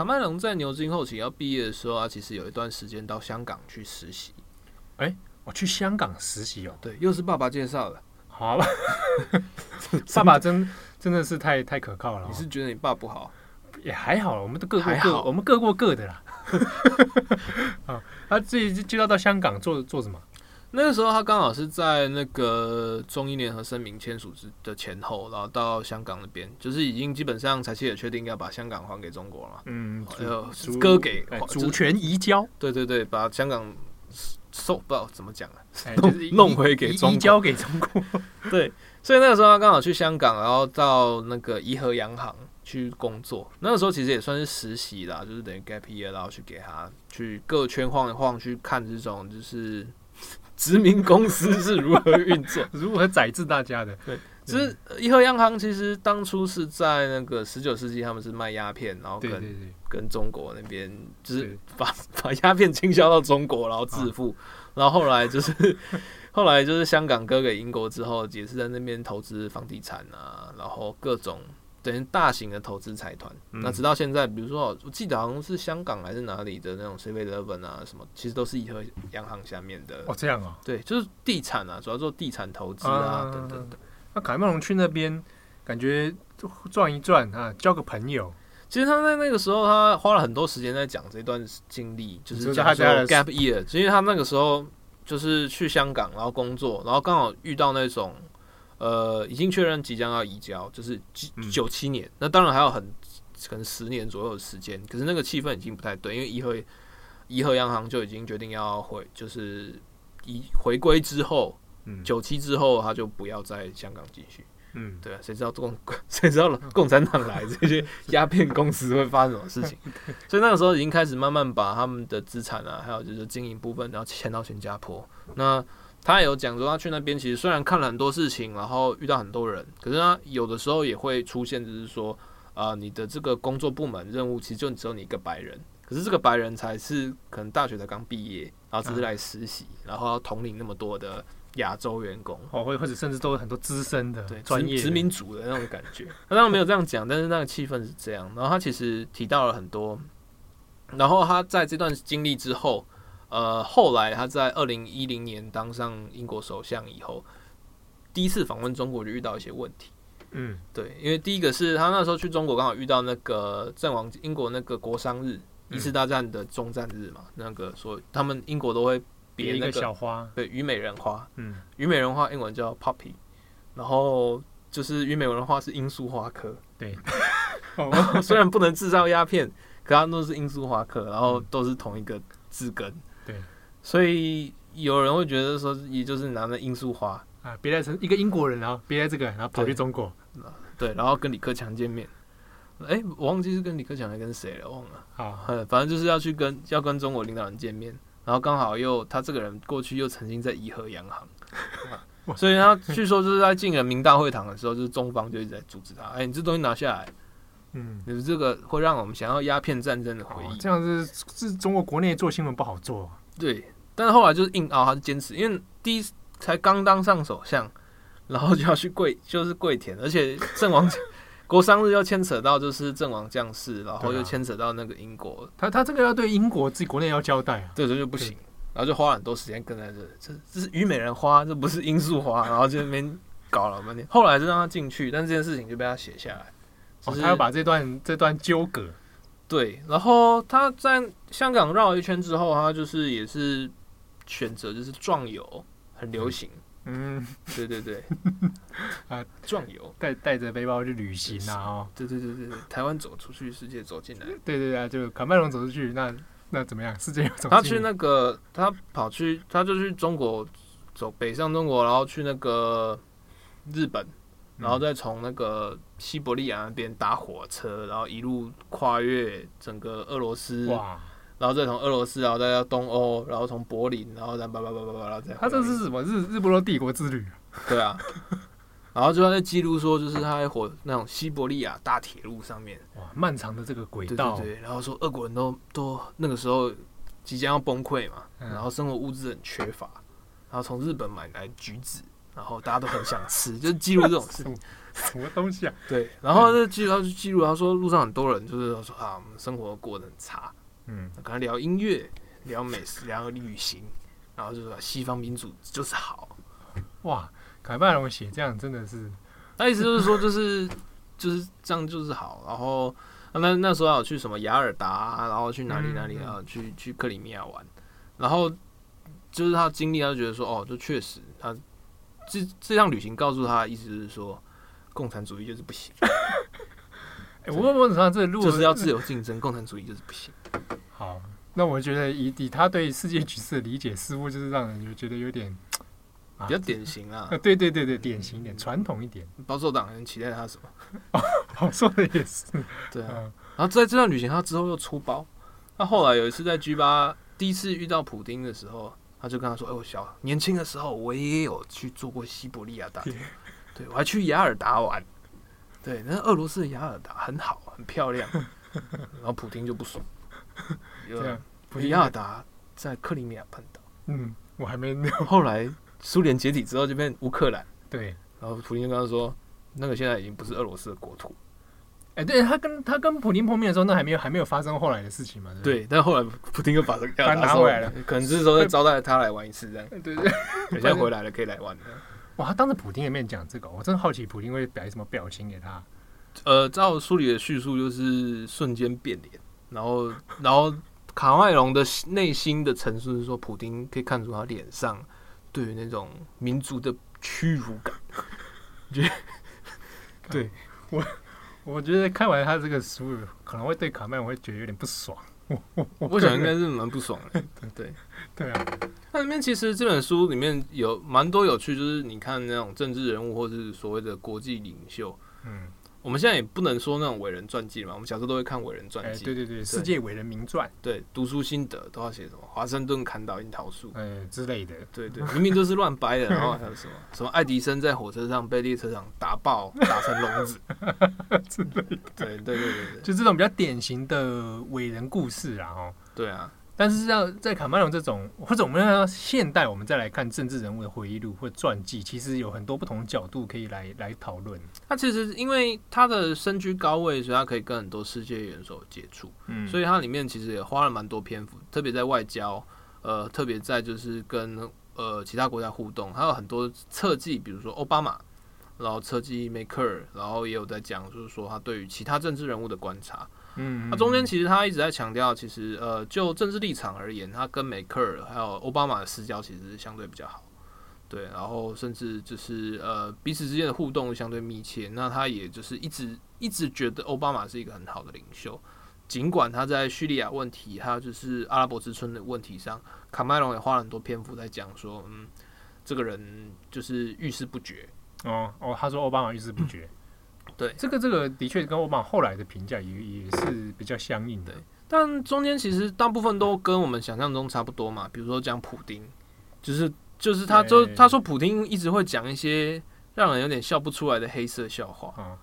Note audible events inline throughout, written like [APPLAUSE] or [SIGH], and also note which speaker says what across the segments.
Speaker 1: 卡麦隆在牛津后期要毕业的时候，啊其实有一段时间到香港去实习。
Speaker 2: 哎、欸，我去香港实习哦。
Speaker 1: 对，又是爸爸介绍的。
Speaker 2: 好吧，[LAUGHS] 爸爸真真的是太太可靠了、哦。
Speaker 1: 你是觉得你爸不好？
Speaker 2: 也还好，我们都各过各，我们各过各的啦。[LAUGHS] 啊，他自己就要到香港做做什么？
Speaker 1: 那个时候他刚好是在那个中英联合声明签署之的前后，然后到香港那边，就是已经基本上才确定要把香港还给中国了。
Speaker 2: 嗯，
Speaker 1: 还有割给
Speaker 2: 主权移交。
Speaker 1: 对对对，把香港收不知道怎么讲啊，就是弄回给中
Speaker 2: 移交给中国。[LAUGHS]
Speaker 1: 对，所以那个时候他刚好去香港，然后到那个怡和洋行去工作。那个时候其实也算是实习啦，就是等于 gap year，然后去给他去各圈晃一晃，去看这种就是。殖民公司是如何运作，[LAUGHS]
Speaker 2: 如何宰制大家的？
Speaker 1: 对，其实怡和洋行其实当初是在那个十九世纪，他们是卖鸦片，然后跟跟中国那边就是把 [LAUGHS] 把鸦片倾销到中国，然后致富，然后后来就是 [LAUGHS] 后来就是香港割给英国之后，也是在那边投资房地产啊，然后各种。等于大型的投资财团，那直到现在，比如说，我记得好像是香港还是哪里的那种 Seven Eleven 啊，什么，其实都是怡和央行下面的。
Speaker 2: 哦，这样啊？
Speaker 1: 对，就是地产啊，主要做地产投资啊，等等的。
Speaker 2: 那卡麦隆去那边，感觉转一转啊，交个朋友。
Speaker 1: 其实他在那个时候，他花了很多时间在讲这段经历，就是讲说 Gap Year，因为他那个时候就是去香港，然后工作，然后刚好遇到那种。呃，已经确认即将要移交，就是九七年，嗯，那当然还有很可能十年左右的时间，可是那个气氛已经不太对，因为怡和怡和洋行就已经决定要回，就是以回归之后，九、嗯、七之后他就不要在香港继续，嗯，对啊，谁知道共 [LAUGHS] 谁知道共产党来这些鸦片公司会发生什么事情？[LAUGHS] 所以那个时候已经开始慢慢把他们的资产啊，还有就是经营部分，然后迁到新加坡，那。他也有讲说，他去那边其实虽然看了很多事情，然后遇到很多人，可是他有的时候也会出现，就是说，啊、呃，你的这个工作部门任务其实就只有你一个白人，可是这个白人才是可能大学才刚毕业，然后只是来实习，然后要统领那么多的亚洲员工，
Speaker 2: 哦，或或者甚至都有很多资深的，
Speaker 1: 对，
Speaker 2: 专业
Speaker 1: 殖民主的那种感觉。他当然没有这样讲，但是那个气氛是这样。然后他其实提到了很多，然后他在这段经历之后。呃，后来他在二零一零年当上英国首相以后，第一次访问中国就遇到一些问题。嗯，对，因为第一个是他那时候去中国刚好遇到那个阵亡英国那个国殇日，一次大战的终战日嘛，那个说他们英国都会别那个
Speaker 2: 小花，
Speaker 1: 对，虞美人花，嗯，虞美人花英文叫 poppy，然后就是虞美人花是罂粟花科，
Speaker 2: 对，[LAUGHS]
Speaker 1: 虽然不能制造鸦片，可它都是罂粟花科，然后都是同一个字根。
Speaker 2: 对，
Speaker 1: 所以有人会觉得说，也就是拿着罂粟花
Speaker 2: 啊，别来成一个英国人，然后别来这个，然后跑去中国，
Speaker 1: 对，然后跟李克强见面。哎、欸，我忘记是跟李克强还是跟谁了，忘了。好，反正就是要去跟要跟中国领导人见面，然后刚好又他这个人过去又曾经在颐和洋行，[LAUGHS] 所以他据说就是在进人民大会堂的时候，就是中方就一直在阻止他。哎、欸，你这东西拿下来。嗯，你这个会让我们想要鸦片战争的回忆。
Speaker 2: 这样是是中国国内做新闻不好做。
Speaker 1: 对，但是后来就是硬熬，他是坚持，因为第一才刚当上首相，然后就要去跪，就是跪舔，而且阵亡 [LAUGHS] 国殤日要牵扯到就是阵亡将士，然后又牵扯到那个英国，
Speaker 2: 他他这个要对英国自己国内要交代啊，
Speaker 1: 这个就不行，然后就花了很多时间跟在这，这这是虞美人花，这不是罂粟花，然后就那边搞了半天，后来就让他进去，但这件事情就被他写下来。
Speaker 2: 哦，他要把这段这段纠葛，
Speaker 1: 对，然后他在香港绕了一圈之后，他就是也是选择就是壮游，很流行，嗯，对对对，[LAUGHS] 啊，壮游。
Speaker 2: 带带着背包去旅行啊，哦，
Speaker 1: 对对对对对，台湾走出去，世界走进来，
Speaker 2: 对对对，就卡麦隆走出去，那那怎么样？世界又走？
Speaker 1: 他去那个，他跑去，他就去中国走北上中国，然后去那个日本。然后再从那个西伯利亚那边搭火车，然后一路跨越整个俄罗斯，然后再从俄罗斯，然后再到东欧，然后从柏林，然后再叭叭叭叭叭，然后再。
Speaker 2: 他这是什么日日不落帝国之旅？
Speaker 1: 对啊。[LAUGHS] 然后就他在记录说，就是他在火那种西伯利亚大铁路上面，
Speaker 2: 哇，漫长的这个轨道。
Speaker 1: 对对对。然后说俄国人都都那个时候即将要崩溃嘛，然后生活物资很缺乏，然后从日本买来橘子。然后大家都很想吃，就是记录这种事情。[LAUGHS]
Speaker 2: 什么东西啊？
Speaker 1: 对，然后就记录，他就记录，他说路上很多人就是说啊，我们生活过得很差，嗯，跟他聊音乐、聊美食、聊旅行，然后就说西方民主就是好，
Speaker 2: 哇，凯拜隆写这样真的是，
Speaker 1: 他意思就是说就是就是这样就是好，然后那那时候要去什么雅尔达，然后去哪里哪里啊，去去克里米亚玩，然后就是他经历，他就觉得说哦，就确实他。这这趟旅行告诉他的意思就是说，共产主义就是不行。[LAUGHS]
Speaker 2: 哎，我问问他，这路
Speaker 1: 就是要 [LAUGHS] 自由竞争，共产主义就是不行。
Speaker 2: 好，那我觉得以以他对世界局势的理解，似乎就是让人就觉得有点
Speaker 1: 比较典型啊。
Speaker 2: 对对对对，典型一点，传统一点。
Speaker 1: 保守党人期待他什么？[LAUGHS]
Speaker 2: 哦，好说的也是。
Speaker 1: 对啊。然后在这段旅行，他之后又出包。他后来有一次在 G 八第一次遇到普丁的时候。他就跟他说：“哎，我小年轻的时候，我也有去做过西伯利亚大桥，对，我还去雅尔达玩，对，那俄罗斯的雅尔达很好，很漂亮。[LAUGHS] 然后普丁就不爽，[LAUGHS] 这样，普利亚达在克里米亚半岛，
Speaker 2: 嗯，我还没。[LAUGHS]
Speaker 1: 后来苏联解体之后，就变乌克兰，
Speaker 2: 对。
Speaker 1: 然后普丁就跟他说，那个现在已经不是俄罗斯的国土。”
Speaker 2: 哎，对他跟他跟普京碰面的时候，那还没有还没有发生后来的事情嘛？对，
Speaker 1: 对，但后来普丁又把这个拿回来了，可能是说在招待他来玩一次这样。对 [LAUGHS] 对，等下回来了可以来玩的。
Speaker 2: 哇，他当着普丁的面讲这个，我真好奇普丁会摆什么表情给他。
Speaker 1: 呃，照书里的叙述，就是瞬间变脸，然后然后卡麦隆的内心的陈述是说，普丁可以看出他脸上对于那种民族的屈辱感。觉得对我。
Speaker 2: 我觉得看完他这个书，可能会对卡麦隆会觉得有点不爽。我我
Speaker 1: 我想应该是蛮不爽的。[LAUGHS] 对对
Speaker 2: 对啊，
Speaker 1: 那里面其实这本书里面有蛮多有趣，就是你看那种政治人物或者是所谓的国际领袖，嗯。我们现在也不能说那种伟人传记嘛，我们小时候都会看伟人传记，
Speaker 2: 欸。对对对，世界伟人名传。
Speaker 1: 对，读书心得都要写什么？华盛顿砍倒樱桃树，
Speaker 2: 哎、欸、之类的。
Speaker 1: 对对，明明都是乱掰的。然后还有什么？[LAUGHS] 什么爱迪生在火车上被列车长打爆，[LAUGHS] 打成聋子
Speaker 2: 之类的。
Speaker 1: 对对对对对，
Speaker 2: 就这种比较典型的伟人故事啊！哦，
Speaker 1: 对啊。
Speaker 2: 但是像在卡麦隆这种，[LAUGHS] 或者我们要现代，我们再来看政治人物的回忆录或传记，其实有很多不同的角度可以来来讨论。
Speaker 1: 他其实因为他的身居高位，所以他可以跟很多世界元首接触，嗯，所以他里面其实也花了蛮多篇幅，特别在外交，呃，特别在就是跟呃其他国家互动，还有很多侧记，比如说奥巴马，然后车记梅克尔，然后也有在讲，就是说他对于其他政治人物的观察。嗯，那中间其实他一直在强调，其实呃，就政治立场而言，他跟梅克尔还有奥巴马的私交其实是相对比较好，对，然后甚至就是呃彼此之间的互动相对密切。那他也就是一直一直觉得奥巴马是一个很好的领袖，尽管他在叙利亚问题还有就是阿拉伯之春的问题上，卡麦隆也花了很多篇幅在讲说，嗯，这个人就是遇事不决。
Speaker 2: 哦哦，他说奥巴马遇事不决。
Speaker 1: 对，
Speaker 2: 这个这个的确跟奥巴马后来的评价也也是比较相应的，
Speaker 1: 但中间其实大部分都跟我们想象中差不多嘛。比如说讲普丁，就是就是他就他说普丁一直会讲一些让人有点笑不出来的黑色笑话，嗯、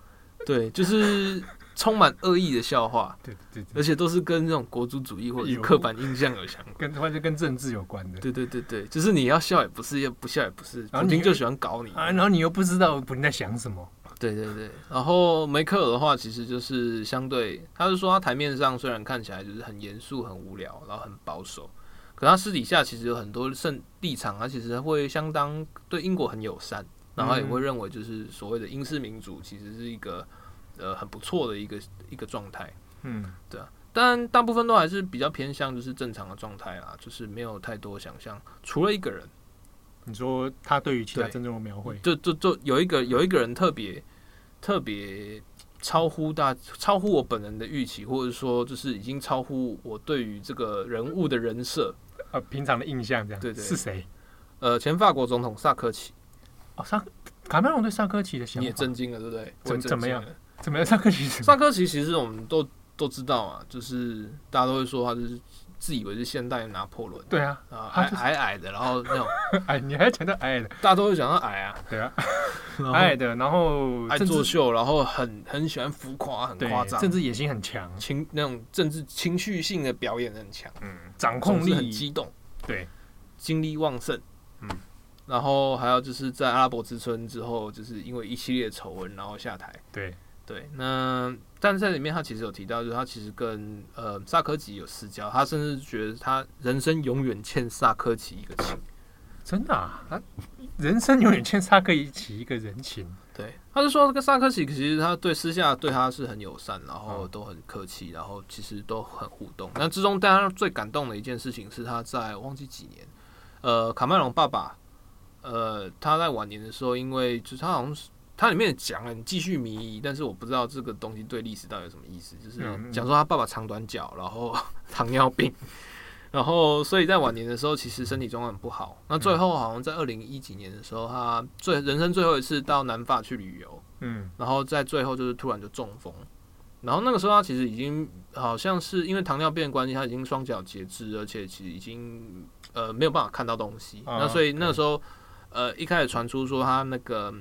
Speaker 1: 对，就是充满恶意的笑话，
Speaker 2: 对对，
Speaker 1: 而且都是跟这种国族主义或者刻板印象有相关，
Speaker 2: 跟或者跟政治有关的。
Speaker 1: 对对对对，就是你要笑也不是，要不笑也不是，普京就喜欢搞你，
Speaker 2: 啊，然后你又不知道普京在想什么。
Speaker 1: 对对对，然后梅克尔的话，其实就是相对，他是说他台面上虽然看起来就是很严肃、很无聊，然后很保守，可他私底下其实有很多胜立场，他其实会相当对英国很友善，然后也会认为就是所谓的英式民主其实是一个呃很不错的一个一个状态，嗯，对啊，但大部分都还是比较偏向就是正常的状态啦，就是没有太多想象，除了一个人。
Speaker 2: 你说他对于其他真正的描绘，
Speaker 1: 就就就有一个有一个人特别特别超乎大超乎我本人的预期，或者说就是已经超乎我对于这个人物的人设
Speaker 2: 呃平常的印象这样。对对，是谁？
Speaker 1: 呃，前法国总统萨科齐。
Speaker 2: 哦，萨卡梅隆对萨科齐的想法，
Speaker 1: 你也震惊了，对不对？
Speaker 2: 怎怎么样？怎么样？萨科齐？
Speaker 1: 萨科齐其实我们都都知道啊，就是大家都会说他就是。自以为是现代的拿破仑，
Speaker 2: 对啊，
Speaker 1: 啊矮矮矮的，然后那种 [LAUGHS]
Speaker 2: 矮，你还讲到矮矮的，
Speaker 1: 大家都会讲到矮啊，
Speaker 2: 对啊，矮矮的，然后
Speaker 1: 爱作秀，然后很很喜欢浮夸，很夸张，
Speaker 2: 政治野心很强，
Speaker 1: 情那种政治情绪性的表演很强，
Speaker 2: 嗯，掌控力。
Speaker 1: 很激动，
Speaker 2: 对，
Speaker 1: 精力旺盛，嗯，然后还有就是在阿拉伯之春之后，就是因为一系列丑闻，然后下台。
Speaker 2: 对
Speaker 1: 对，那但是在里面他其实有提到，就是他其实跟呃萨科齐有私交，他甚至觉得他人生永远欠萨科齐一个情。
Speaker 2: 真的啊，他人生永远欠萨科齐一个人情。
Speaker 1: 对，他是说这个萨科齐其实他对私下对他是很友善，然后都很客气，然后其实都很互动。那之中，大家最感动的一件事情是他在忘记几年，呃，卡麦隆爸爸。呃，他在晚年的时候，因为就是他好像是他里面讲了，你继续迷疑，但是我不知道这个东西对历史到底有什么意思，就是讲说他爸爸长短脚，然后 [LAUGHS] 糖尿病，[LAUGHS] 然后所以在晚年的时候，其实身体状况很不好。那最后好像在二零一几年的时候，他最人生最后一次到南法去旅游，嗯，然后在最后就是突然就中风，然后那个时候他其实已经好像是因为糖尿病的关系，他已经双脚截肢，而且其实已经呃没有办法看到东西，那所以那个时候。呃，一开始传出说他那个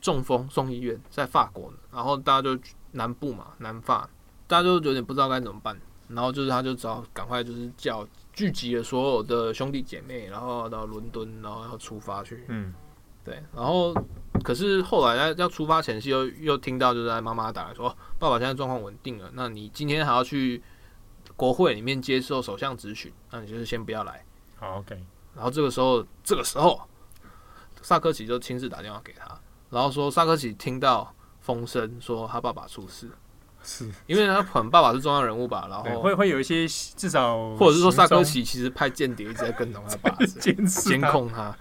Speaker 1: 中风送医院，在法国，然后大家就南部嘛，南法，大家就有点不知道该怎么办，然后就是他就只好赶快就是叫聚集了所有的兄弟姐妹，然后到伦敦，然后要出发去，嗯，对，然后可是后来在要出发前夕又又听到就是他妈妈打来说，爸爸现在状况稳定了，那你今天还要去国会里面接受首相质询，那你就是先不要来，
Speaker 2: 好，OK，
Speaker 1: 然后这个时候这个时候。萨科齐就亲自打电话给他，然后说萨科齐听到风声，说他爸爸出事，
Speaker 2: 是。
Speaker 1: 因为他可能爸爸是重要人物吧，然后
Speaker 2: 会会有一些至少，
Speaker 1: 或者是说萨科齐其实派间谍一直在跟踪他爸，[LAUGHS] 监监控他，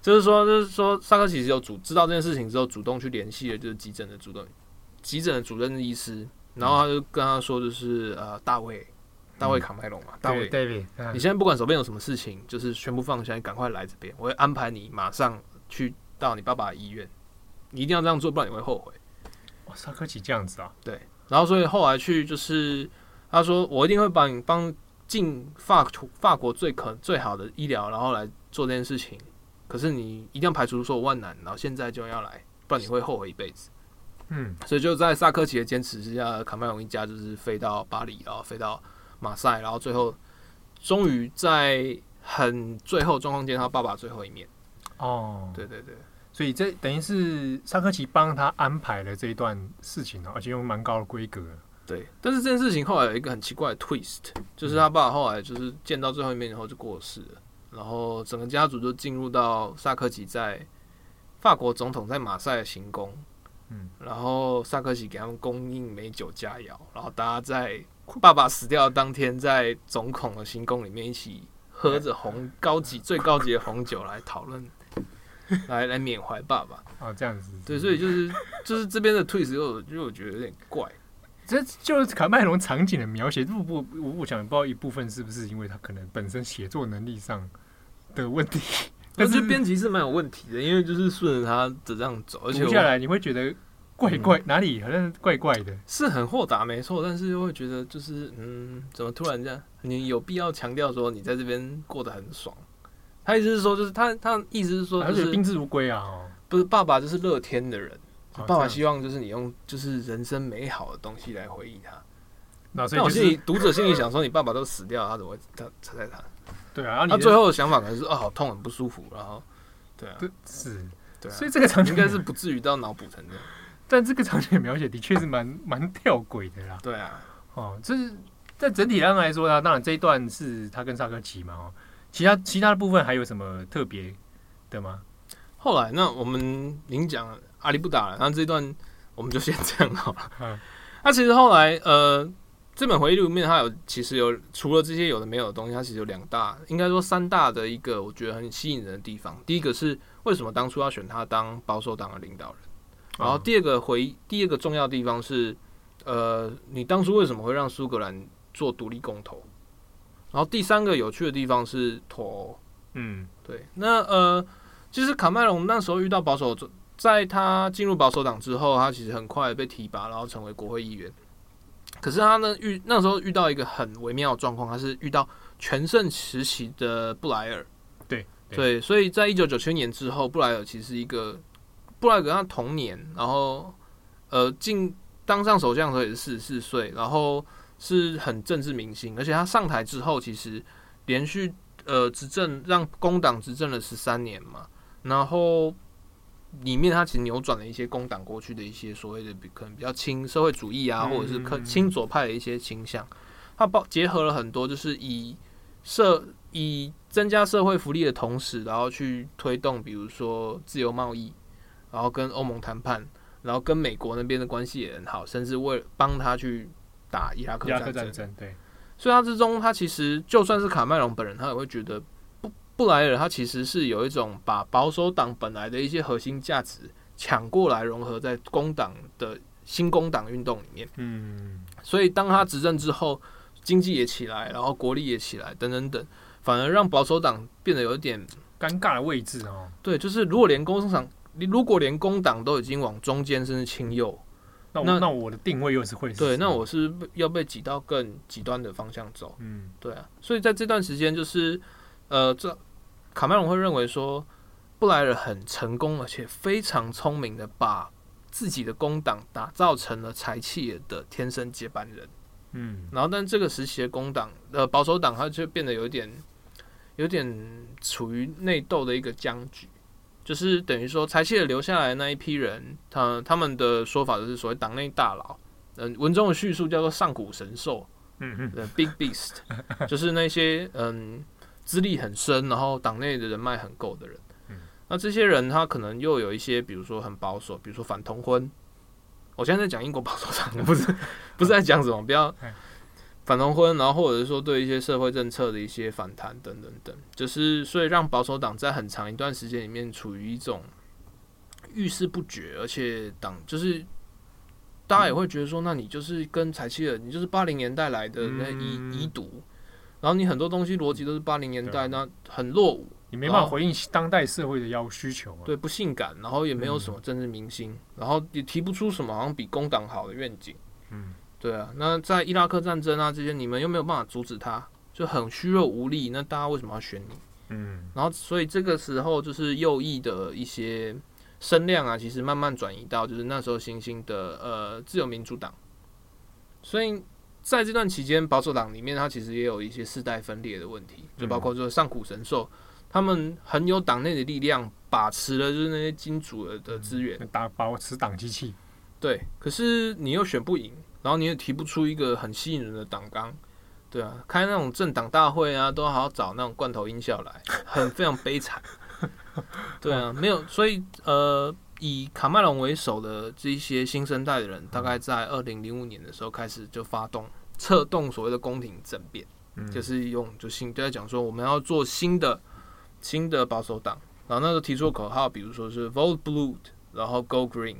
Speaker 1: 就是说就是说萨科齐只有主知道这件事情之后，主动去联系了就是急诊的主任急诊的主任医师，然后他就跟他说就是呃大卫。大卫卡麦隆嘛，大卫，David，你现在不管手边有什么事情，就是全部放下，你赶快来这边，我会安排你马上去到你爸爸的医院，你一定要这样做，不然你会后悔。
Speaker 2: 哇，萨科齐这样子啊？
Speaker 1: 对，然后所以后来去就是他说，我一定会帮你帮进法法国最可最好的医疗，然后来做这件事情。可是你一定要排除所有万难，然后现在就要来，不然你会后悔一辈子。嗯，所以就在萨科齐的坚持之下，卡麦隆一家就是飞到巴黎，然后飞到。马赛，然后最后终于在很最后状况见他爸爸最后一面。哦，对对对，
Speaker 2: 所以这等于是萨科奇帮他安排了这一段事情，而且用蛮高的规格。
Speaker 1: 对，但是这件事情后来有一个很奇怪的 twist，就是他爸爸后来就是见到最后一面以后就过世了，然后整个家族就进入到萨科齐在法国总统在马赛的行宫。嗯，然后萨科齐给他们供应美酒佳肴，然后大家在。爸爸死掉的当天，在总统的行宫里面一起喝着红高级最高级的红酒来讨论，[LAUGHS] 来来缅怀爸爸。
Speaker 2: 哦，这样子。
Speaker 1: 对，所以就是就是这边的 twist 又又觉得有点怪。
Speaker 2: 这就是卡麦隆场景的描写，不不，我我想不知道一部分是不是因为他可能本身写作能力上的问题，[LAUGHS]
Speaker 1: 但是编辑是蛮有问题的，因为就是顺着他的这样走，而且
Speaker 2: 接下来你会觉得。怪怪、嗯、哪里好像怪怪的，
Speaker 1: 是很豁达没错，但是又会觉得就是嗯，怎么突然这样？你有必要强调说你在这边过得很爽？他意思是说，就是他他意思是说，
Speaker 2: 而且宾至如归啊，
Speaker 1: 不是爸爸就是乐天的人，哦、爸爸希望就是你用就是人生美好的东西来回忆他。
Speaker 2: 那所以、就是、
Speaker 1: 我心里读者心里想说，你爸爸都死掉了，他怎么会他猜猜他？[LAUGHS]
Speaker 2: 对啊，
Speaker 1: 他最后的想法可能是啊，好痛，很不舒服，然后对啊，
Speaker 2: 是，
Speaker 1: 对啊，
Speaker 2: 所以这个场景
Speaker 1: 应该是不至于到脑补成这样。[LAUGHS]
Speaker 2: 但这个场景的描写的确是蛮蛮吊诡的啦。
Speaker 1: 对啊，
Speaker 2: 哦，就是在整体上来说呢，当然这一段是他跟萨科齐嘛，哦，其他其他的部分还有什么特别的吗？
Speaker 1: 后来那我们您讲阿里不打了，那这一段我们就先这样好了。[LAUGHS] 嗯，那其实后来呃，这本回忆录里面它有其实有除了这些有的没有的东西，它其实有两大，应该说三大的一个我觉得很吸引人的地方。第一个是为什么当初要选他当保守党的领导人？然后第二个回，第二个重要的地方是，呃，你当初为什么会让苏格兰做独立公投？然后第三个有趣的地方是脱欧，嗯，对。那呃，其实卡麦隆那时候遇到保守，在他进入保守党之后，他其实很快被提拔，然后成为国会议员。可是他呢遇那时候遇到一个很微妙的状况，他是遇到全盛时期的布莱
Speaker 2: 尔，
Speaker 1: 对对，所以在一九九七年之后，布莱尔其实是一个。布莱尔跟他同年，然后呃进当上首相的时候也是四十四岁，然后是很政治明星，而且他上台之后，其实连续呃执政让工党执政了十三年嘛，然后里面他其实扭转了一些工党过去的一些所谓的比可能比较亲社会主义啊，或者是可亲左派的一些倾向。他包结合了很多，就是以社以增加社会福利的同时，然后去推动，比如说自由贸易，然后跟欧盟谈判，然后跟美国那边的关系也很好，甚至为帮他去打伊拉克战争。
Speaker 2: 对，
Speaker 1: 所以他之中，他其实就算是卡麦隆本人，他也会觉得布布莱尔他其实是有一种把保守党本来的一些核心价值抢过来融合在工党的新工党运动里面。嗯，所以当他执政之后。经济也起来，然后国力也起来，等等等，反而让保守党变得有一点
Speaker 2: 尴尬的位置哦。
Speaker 1: 对，就是如果连工党，你如果连工党都已经往中间甚至亲右，
Speaker 2: 那那我的定位又是会是
Speaker 1: 对，那我是要被挤到更极端的方向走。嗯，对啊。所以在这段时间，就是呃，这卡麦隆会认为说，布莱尔很成功，而且非常聪明的把自己的工党打造成了柴契尔的天生接班人。嗯，然后但这个时期的工党呃保守党，它就变得有点有点处于内斗的一个僵局，就是等于说柴契尔留下来的那一批人，他他们的说法就是所谓党内大佬，嗯，文中的叙述叫做上古神兽，嗯嗯，Big Beast，[LAUGHS] 就是那些嗯资历很深，然后党内的人脉很够的人，那这些人他可能又有一些，比如说很保守，比如说反同婚。我现在在讲英国保守党，不是不是在讲什么，不要反同婚，然后或者是说对一些社会政策的一些反弹等等等，就是所以让保守党在很长一段时间里面处于一种遇事不决，而且党就是大家也会觉得说，那你就是跟柴契尔，你就是八零年代来的那遗遗毒，然后你很多东西逻辑都是八零年代，那很落伍。
Speaker 2: 你没办法回应当代社会的要需求啊，
Speaker 1: 对，不性感，然后也没有什么政治明星，嗯、然后也提不出什么好像比工党好的愿景，嗯，对啊，那在伊拉克战争啊这些，你们又没有办法阻止他，就很虚弱无力，那大家为什么要选你？嗯，然后所以这个时候就是右翼的一些声量啊，其实慢慢转移到就是那时候新兴的呃自由民主党，所以在这段期间，保守党里面它其实也有一些世代分裂的问题，就包括就是上古神兽。他们很有党内的力量，把持了就是那些金主的的资源，
Speaker 2: 打保持党机器。
Speaker 1: 对，可是你又选不赢，然后你也提不出一个很吸引人的党纲。对啊，开那种政党大会啊，都还要找那种罐头音效来，很非常悲惨。[LAUGHS] 对啊，没有，所以呃，以卡麦隆为首的这一些新生代的人，大概在二零零五年的时候开始就发动策动所谓的宫廷政变，嗯、就是用就新就在讲说我们要做新的。新的保守党，然后那时候提出的口号，比如说是 Vote Blue，然后 Go Green。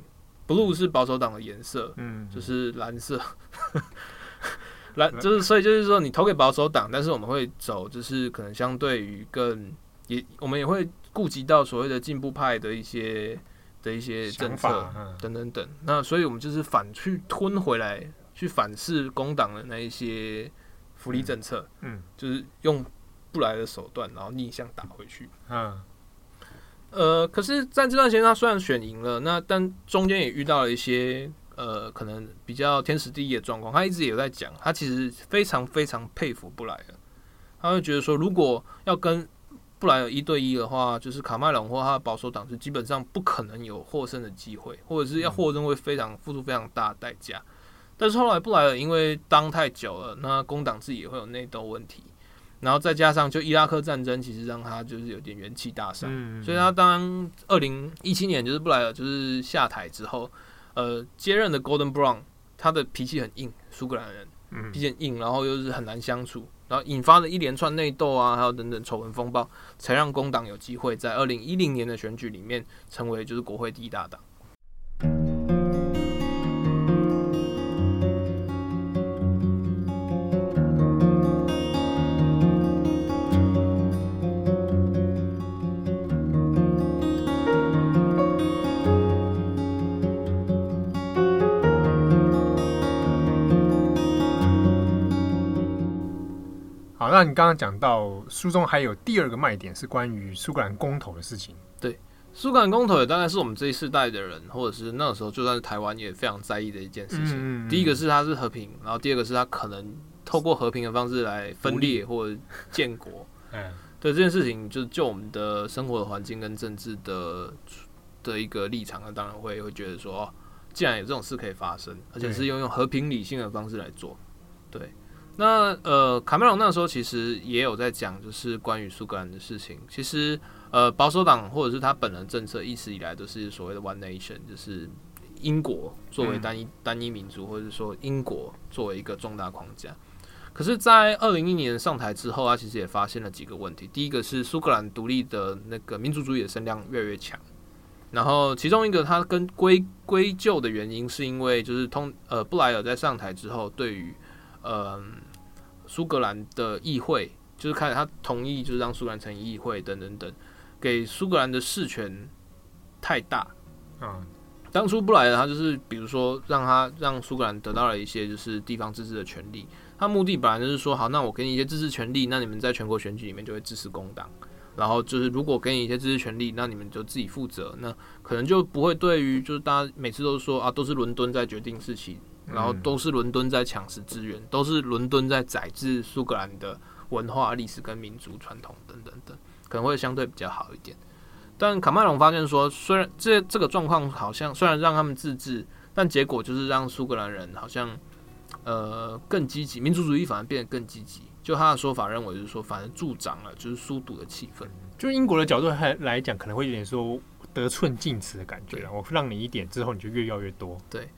Speaker 1: Blue 是保守党的颜色，嗯，就是蓝色，[LAUGHS] 蓝就是所以就是说你投给保守党，但是我们会走，就是可能相对于更也，我们也会顾及到所谓的进步派的一些的一些政策等等等。那所以我们就是反去吞回来，去反噬工党的那一些福利政策，嗯，就是用。不来的手段，然后逆向打回去。嗯，呃，可是在这段时间，他虽然选赢了，那但中间也遇到了一些呃，可能比较天时地利的状况。他一直也在讲，他其实非常非常佩服布莱尔。他会觉得说，如果要跟布莱尔一对一的话，就是卡麦隆或他的保守党是基本上不可能有获胜的机会，或者是要获胜会非常付出非常大的代价。但是后来布莱尔因为当太久了，那工党自己也会有内斗问题。然后再加上，就伊拉克战争，其实让他就是有点元气大伤，嗯、所以他当二零一七年就是布莱尔就是下台之后，呃，接任的 Golden Brown，他的脾气很硬，苏格兰人，脾气很硬，然后又是很难相处，然后引发了一连串内斗啊，还有等等丑闻风暴，才让工党有机会在二零一零年的选举里面成为就是国会第一大党。
Speaker 2: 那你刚刚讲到书中还有第二个卖点是关于苏格兰公投的事情。
Speaker 1: 对，苏格兰公投也当然是我们这一世代的人，或者是那个时候就算是台湾也非常在意的一件事情。第一个是它是和平，然后第二个是它可能透过和平的方式来分裂或者建国。[LAUGHS] 嗯，对这件事情，就是就我们的生活的环境跟政治的的一个立场，那当然会会觉得说，哦，既然有这种事可以发生，而且是用用和平理性的方式来做，对。那呃，卡梅隆那时候其实也有在讲，就是关于苏格兰的事情。其实呃，保守党或者是他本人政策，一直以来都是所谓的 One Nation，就是英国作为单一单一民族，或者说英国作为一个重大框架。可是，在二零一一年上台之后，他其实也发现了几个问题。第一个是苏格兰独立的那个民族主义的声量越来越强。然后，其中一个他跟归归咎的原因，是因为就是通呃布莱尔在上台之后，对于呃，苏格兰的议会就是开始，他同意就是让苏格兰成立议会等等等，给苏格兰的事权太大。嗯，当初布莱尔他就是比如说让他让苏格兰得到了一些就是地方自治的权利，他目的本来就是说好，那我给你一些自治权利，那你们在全国选举里面就会支持工党，然后就是如果给你一些自治权利，那你们就自己负责，那可能就不会对于就是大家每次都说啊，都是伦敦在决定事情。然后都是伦敦在抢食资源，都是伦敦在宰制苏格兰的文化、历史跟民族传统等等等，可能会相对比较好一点。但卡麦隆发现说，虽然这这个状况好像虽然让他们自治，但结果就是让苏格兰人好像呃更积极，民族主义反而变得更积极。就他的说法认为就是说，反而助长了就是苏独的气氛。
Speaker 2: 就英国的角度来来讲，可能会有点说得寸进尺的感觉。我让你一点之后，你就越要越多。
Speaker 1: 对。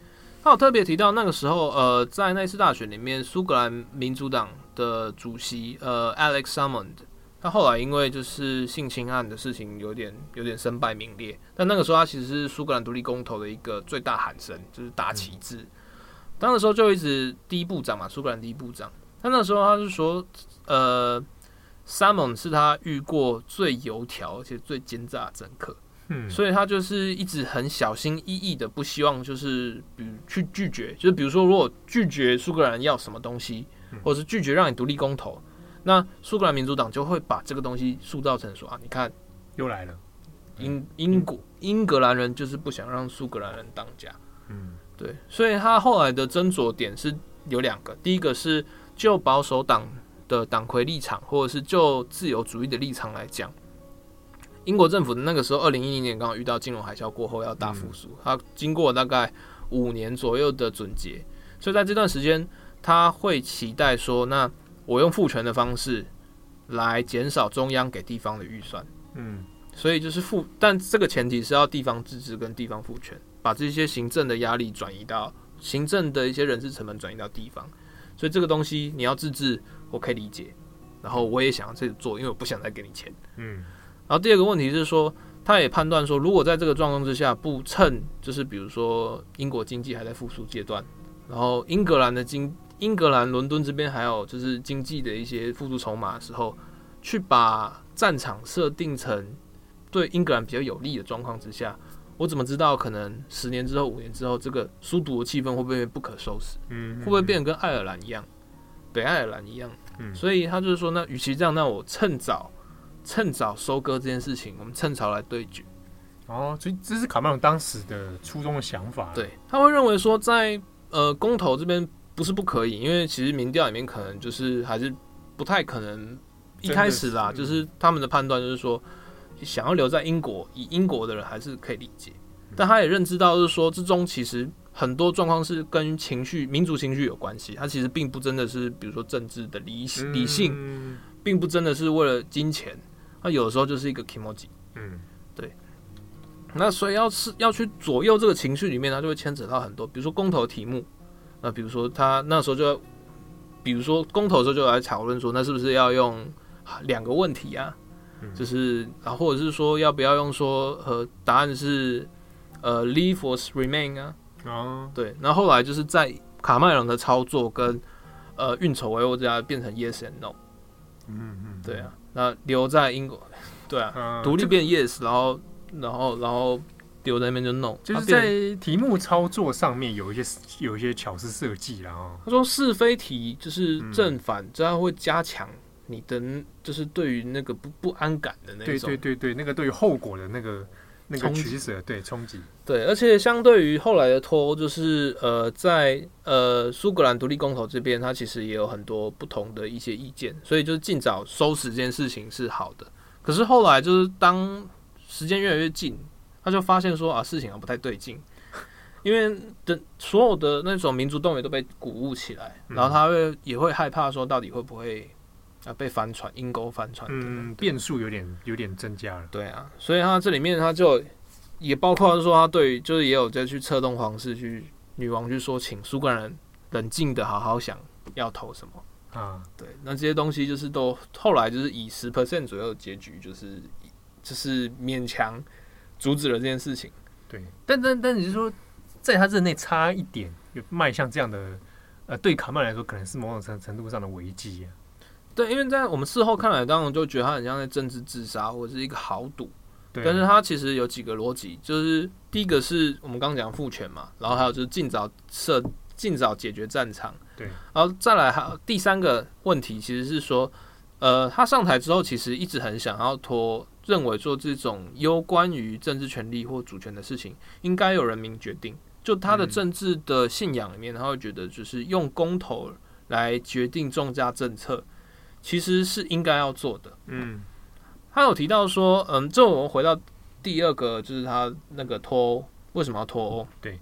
Speaker 1: 他有特别提到，那个时候，呃，在那次大选里面，苏格兰民主党的主席，呃，Alex Salmond，他后来因为就是性侵案的事情，有点有点身败名裂。但那个时候，他其实是苏格兰独立公投的一个最大喊声，就是打旗帜。当时时候就一直第一部长嘛，苏格兰第一部长。他那时候他是说，呃，Salmon 是他遇过最油条而且最奸诈的政客。嗯，所以他就是一直很小心翼翼的，不希望就是比如去拒绝，就是比如说如果拒绝苏格兰要什么东西，或者是拒绝让你独立公投，那苏格兰民主党就会把这个东西塑造成说啊，你看
Speaker 2: 又来了，
Speaker 1: 英英国英格兰人就是不想让苏格兰人当家，嗯，对，所以他后来的斟酌点是有两个，第一个是就保守党的党魁立场，或者是就自由主义的立场来讲。英国政府的那个时候，二零一零年刚好遇到金融海啸过后要大复苏，它经过大概五年左右的总结，所以在这段时间他会期待说，那我用赋权的方式来减少中央给地方的预算，嗯，所以就是赋，但这个前提是要地方自治跟地方赋权，把这些行政的压力转移到行政的一些人事成本转移到地方，所以这个东西你要自治，我可以理解，然后我也想要这样做，因为我不想再给你钱，嗯。然后第二个问题是说，他也判断说，如果在这个状况之下，不趁就是比如说英国经济还在复苏阶段，然后英格兰的经英格兰伦敦这边还有就是经济的一些复苏筹码的时候，去把战场设定成对英格兰比较有利的状况之下，我怎么知道可能十年之后、五年之后，这个苏独的气氛会不会不可收拾？嗯，会不会变得跟爱尔兰一样，北爱尔兰一样？嗯，所以他就是说，那与其这样，那我趁早。趁早收割这件事情，我们趁早来对决。
Speaker 2: 哦，所以这是卡麦隆当时的初衷的想法。
Speaker 1: 对，他会认为说在，在呃公投这边不是不可以，因为其实民调里面可能就是还是不太可能一开始啦，是就是他们的判断就是说，想要留在英国，以英国的人还是可以理解。但他也认知到，就是说之中其实很多状况是跟情绪、民族情绪有关系。他其实并不真的是，比如说政治的理理性，并不真的是为了金钱。那有的时候就是一个 kimoji，嗯，对。那所以要是要去左右这个情绪里面，它就会牵扯到很多，比如说公投题目。那比如说他那时候就，比如说公投的时候就来讨论说，那是不是要用两个问题啊？嗯、就是啊，或者是说要不要用说呃答案是呃 leave or remain 啊？哦，对。那后后来就是在卡麦隆的操作跟呃运筹帷幄之下，变成 yes and no。嗯嗯，对啊。那留在英国，[LAUGHS] 对啊，独、嗯、立变 yes，然后然后然后留在那边就 no，
Speaker 2: 就是在题目操作上面有一些有一些巧思设计，然后
Speaker 1: 他说是非题就是正反，这样、嗯、会加强你的就是对于那个不不安感的那种，
Speaker 2: 对对对对，那个对于后果的那个那个取舍，对冲击，
Speaker 1: 对，而且相对于后来的脱欧，就是呃，在呃苏格兰独立公投这边，它其实也有很多不同的一些意见，所以就是尽早收拾这件事情是好的。可是后来就是当时间越来越近，他就发现说啊，事情啊不太对劲，因为的所有的那种民族动员都被鼓舞起来，然后他会也会害怕说，到底会不会。啊，被翻船，阴沟翻船，
Speaker 2: 嗯，变数有点有点增加了。
Speaker 1: 对啊，所以他这里面他就也包括说，他对就是也有在去策动皇室去女王去说，请苏格兰冷静的好好想要投什么啊。对，那这些东西就是都后来就是以十 percent 左右的结局，就是就是勉强阻止了这件事情。
Speaker 2: 对，但但但你是说，在他任内差一点，有迈向这样的呃，对卡曼来说，可能是某种程程度上的危机啊。
Speaker 1: 对，因为在我们事后看来，当然就觉得他很像在政治自杀或者是一个豪赌。对，但是他其实有几个逻辑，就是第一个是我们刚刚讲父权嘛，然后还有就是尽早设、尽早解决战场。
Speaker 2: 对，
Speaker 1: 然后再来还有第三个问题，其实是说，呃，他上台之后，其实一直很想要拖，认为做这种攸关于政治权利或主权的事情，应该由人民决定。就他的政治的信仰里面，他会觉得就是用公投来决定重大政策。其实是应该要做的。嗯，他有提到说，嗯，这我们回到第二个，就是他那个脱欧为什么要脱欧？
Speaker 2: 对，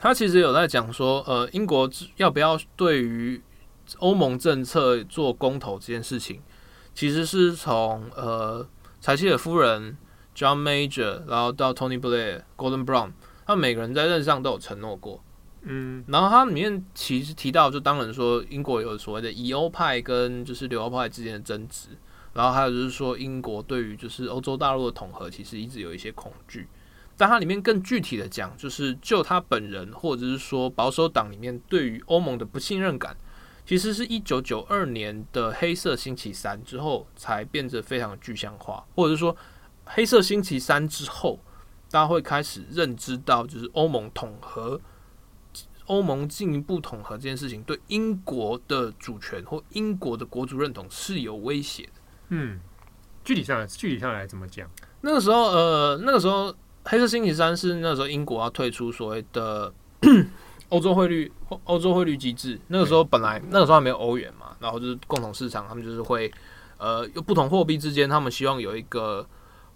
Speaker 1: 他其实有在讲说，呃，英国要不要对于欧盟政策做公投这件事情，其实是从呃，柴契尔夫人、John Major，然后到 Tony Blair、Golden Brown，他们每个人在任上都有承诺过。嗯，然后它里面其实提到，就当然说英国有所谓的以欧派跟就是留欧派之间的争执，然后还有就是说英国对于就是欧洲大陆的统合其实一直有一些恐惧。但它里面更具体的讲，就是就他本人或者是说保守党里面对于欧盟的不信任感，其实是一九九二年的黑色星期三之后才变得非常具象化，或者是说黑色星期三之后，大家会开始认知到就是欧盟统合。欧盟进一步统合这件事情，对英国的主权或英国的国族认同是有威胁的。
Speaker 2: 嗯，具体上来，具体上来怎么讲？
Speaker 1: 那个时候，呃，那个时候黑色星期三是那个时候英国要退出所谓的 [CLEARS THROAT] 欧洲汇率欧洲汇率机制。那个时候本来那个时候还没有欧元嘛，然后就是共同市场，他们就是会呃，有不同货币之间，他们希望有一个。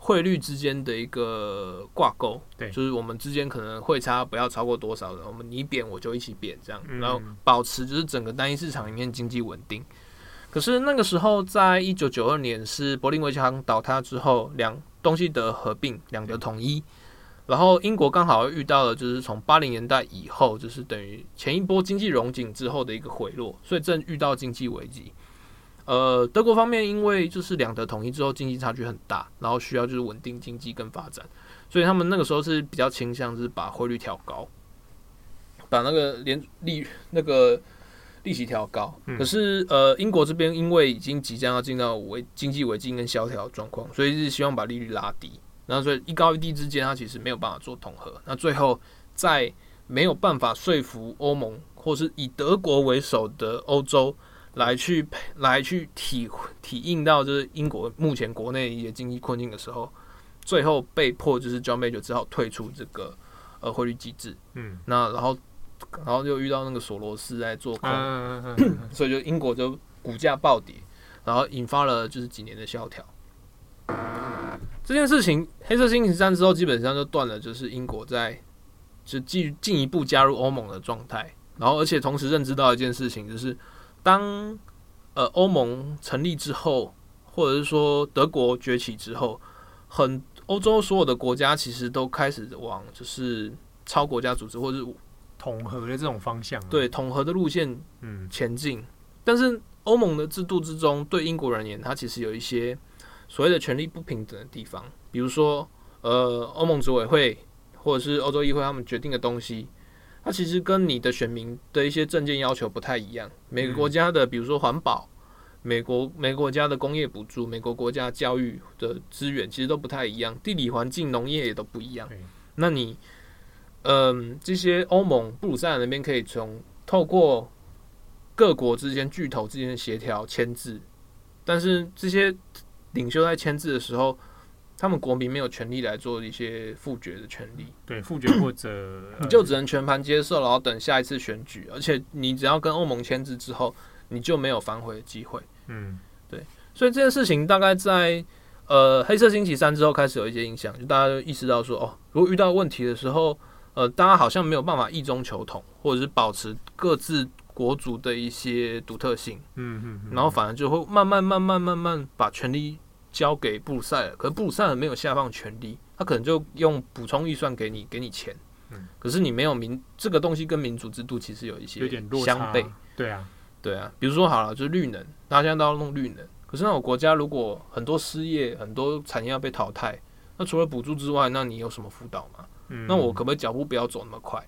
Speaker 1: 汇率之间的一个挂钩，
Speaker 2: 对，
Speaker 1: 就是我们之间可能汇差不要超过多少的，我们你贬我就一起贬，这样，然后保持就是整个单一市场里面经济稳定。可是那个时候，在一九九二年是柏林围墙倒塌之后，两东西德合并，两德统一，然后英国刚好遇到了就是从八零年代以后，就是等于前一波经济融景之后的一个回落，所以正遇到经济危机。呃，德国方面因为就是两德统一之后经济差距很大，然后需要就是稳定经济跟发展，所以他们那个时候是比较倾向就是把汇率调高，把那个连利那个利息调高。可是呃，英国这边因为已经即将要进到危经济危机跟萧条状况，所以是希望把利率拉低。然后所以一高一低之间，它其实没有办法做统合。那最后在没有办法说服欧盟或是以德国为首的欧洲。来去来去体体验到就是英国目前国内一些经济困境的时候，最后被迫就是 John Major 只好退出这个呃汇率机制。嗯，那然后然后就遇到那个索罗斯在做空，[COUGHS] 所以就英国就股价暴跌，然后引发了就是几年的萧条。这件事情黑色星期三之后，基本上就断了，就是英国在就进进一步加入欧盟的状态。然后而且同时认知到一件事情，就是。当呃欧盟成立之后，或者是说德国崛起之后，很欧洲所有的国家其实都开始往就是超国家组织或者是
Speaker 2: 统合的这种方向，
Speaker 1: 对统合的路线嗯前进。嗯、但是欧盟的制度之中，对英国人而言，它其实有一些所谓的权力不平等的地方，比如说呃欧盟执委会或者是欧洲议会他们决定的东西。它其实跟你的选民的一些证件要求不太一样。每个国家的，比如说环保，美国每个国家的工业补助，美国国家教育的资源其实都不太一样。地理环境、农业也都不一样。那你，嗯，这些欧盟布鲁塞尔那边可以从透过各国之间巨头之间的协调签字，但是这些领袖在签字的时候，他们国民没有权利来做一些复决的权利。
Speaker 2: 对，复决或者
Speaker 1: 你就只能全盘接受，然后等下一次选举，而且你只要跟欧盟签字之后，你就没有反悔的机会。
Speaker 2: 嗯，
Speaker 1: 对，所以这件事情大概在呃黑色星期三之后开始有一些影响，就大家就意识到说，哦，如果遇到问题的时候，呃，大家好像没有办法一中求同，或者是保持各自国族的一些独特性。
Speaker 2: 嗯嗯，
Speaker 1: 然后反而就会慢慢慢慢慢慢把权力交给布鲁塞尔，可是布鲁塞尔没有下放权力，他可能就用补充预算给你，给你钱。
Speaker 2: 嗯，
Speaker 1: 可是你没有民这个东西跟民主制度其实有一些
Speaker 2: 有点
Speaker 1: 相悖。
Speaker 2: 对啊。
Speaker 1: 对啊，比如说好了，就是绿能，大家现在都要弄绿能。可是那种国家如果很多失业，很多产业要被淘汰，那除了补助之外，那你有什么辅导吗？
Speaker 2: 嗯，
Speaker 1: 那我可不可以脚步不要走那么快？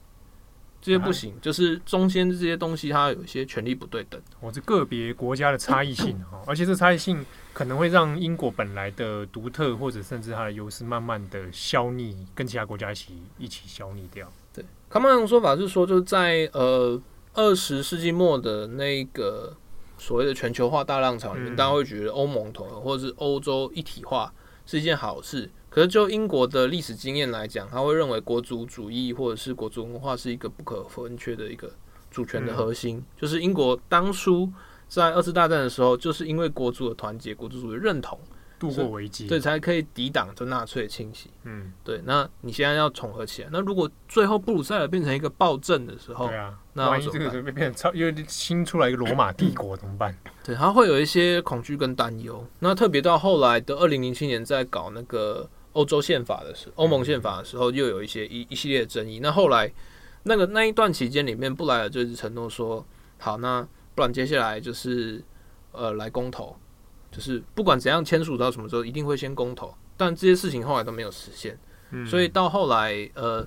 Speaker 1: 这些不行，啊、就是中间这些东西它有一些权力不对等。
Speaker 2: 我是个别国家的差异性哈，而且这差异性可能会让英国本来的独特或者甚至它的优势慢慢的消弭，跟其他国家一起一起消弭掉。
Speaker 1: 对，卡麦隆说法是说，就是在呃。二十世纪末的那个所谓的全球化大浪潮里面，大家会觉得欧盟统合或者是欧洲一体化是一件好事。可是就英国的历史经验来讲，他会认为国族主义或者是国族文化是一个不可分缺的一个主权的核心。就是英国当初在二次大战的时候，就是因为国族的团结、国族主义认同。
Speaker 2: 度过危机，
Speaker 1: 对，才可以抵挡这纳粹的侵袭。
Speaker 2: 嗯，
Speaker 1: 对。那你现在要重合起来，那如果最后布鲁塞尔变成一个暴政的时候，
Speaker 2: 对啊，
Speaker 1: 那
Speaker 2: 万一这个时候变成超因为新出来一个罗马帝国怎么办？
Speaker 1: 对，他会有一些恐惧跟担忧。那特别到后来的二零零七年，在搞那个欧洲宪法的时候，欧盟宪法的时候，又有一些一一系列的争议。那后来那个那一段期间里面，布莱尔就是承诺说，好，那不然接下来就是呃来公投。就是不管怎样签署到什么时候，一定会先公投，但这些事情后来都没有实现，
Speaker 2: 嗯、
Speaker 1: 所以到后来，呃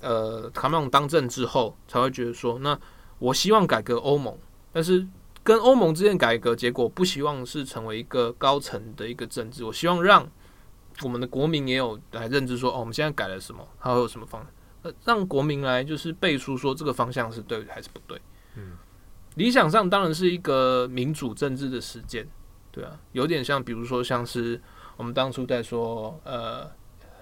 Speaker 1: 呃，卡梅隆当政之后，才会觉得说，那我希望改革欧盟，但是跟欧盟之间改革结果，不希望是成为一个高层的一个政治，我希望让我们的国民也有来认知说，哦，我们现在改了什么，还会有什么方，呃，让国民来就是背书说这个方向是对还是不对，
Speaker 2: 嗯，理
Speaker 1: 想上当然是一个民主政治的实践。对啊，有点像，比如说像是我们当初在说呃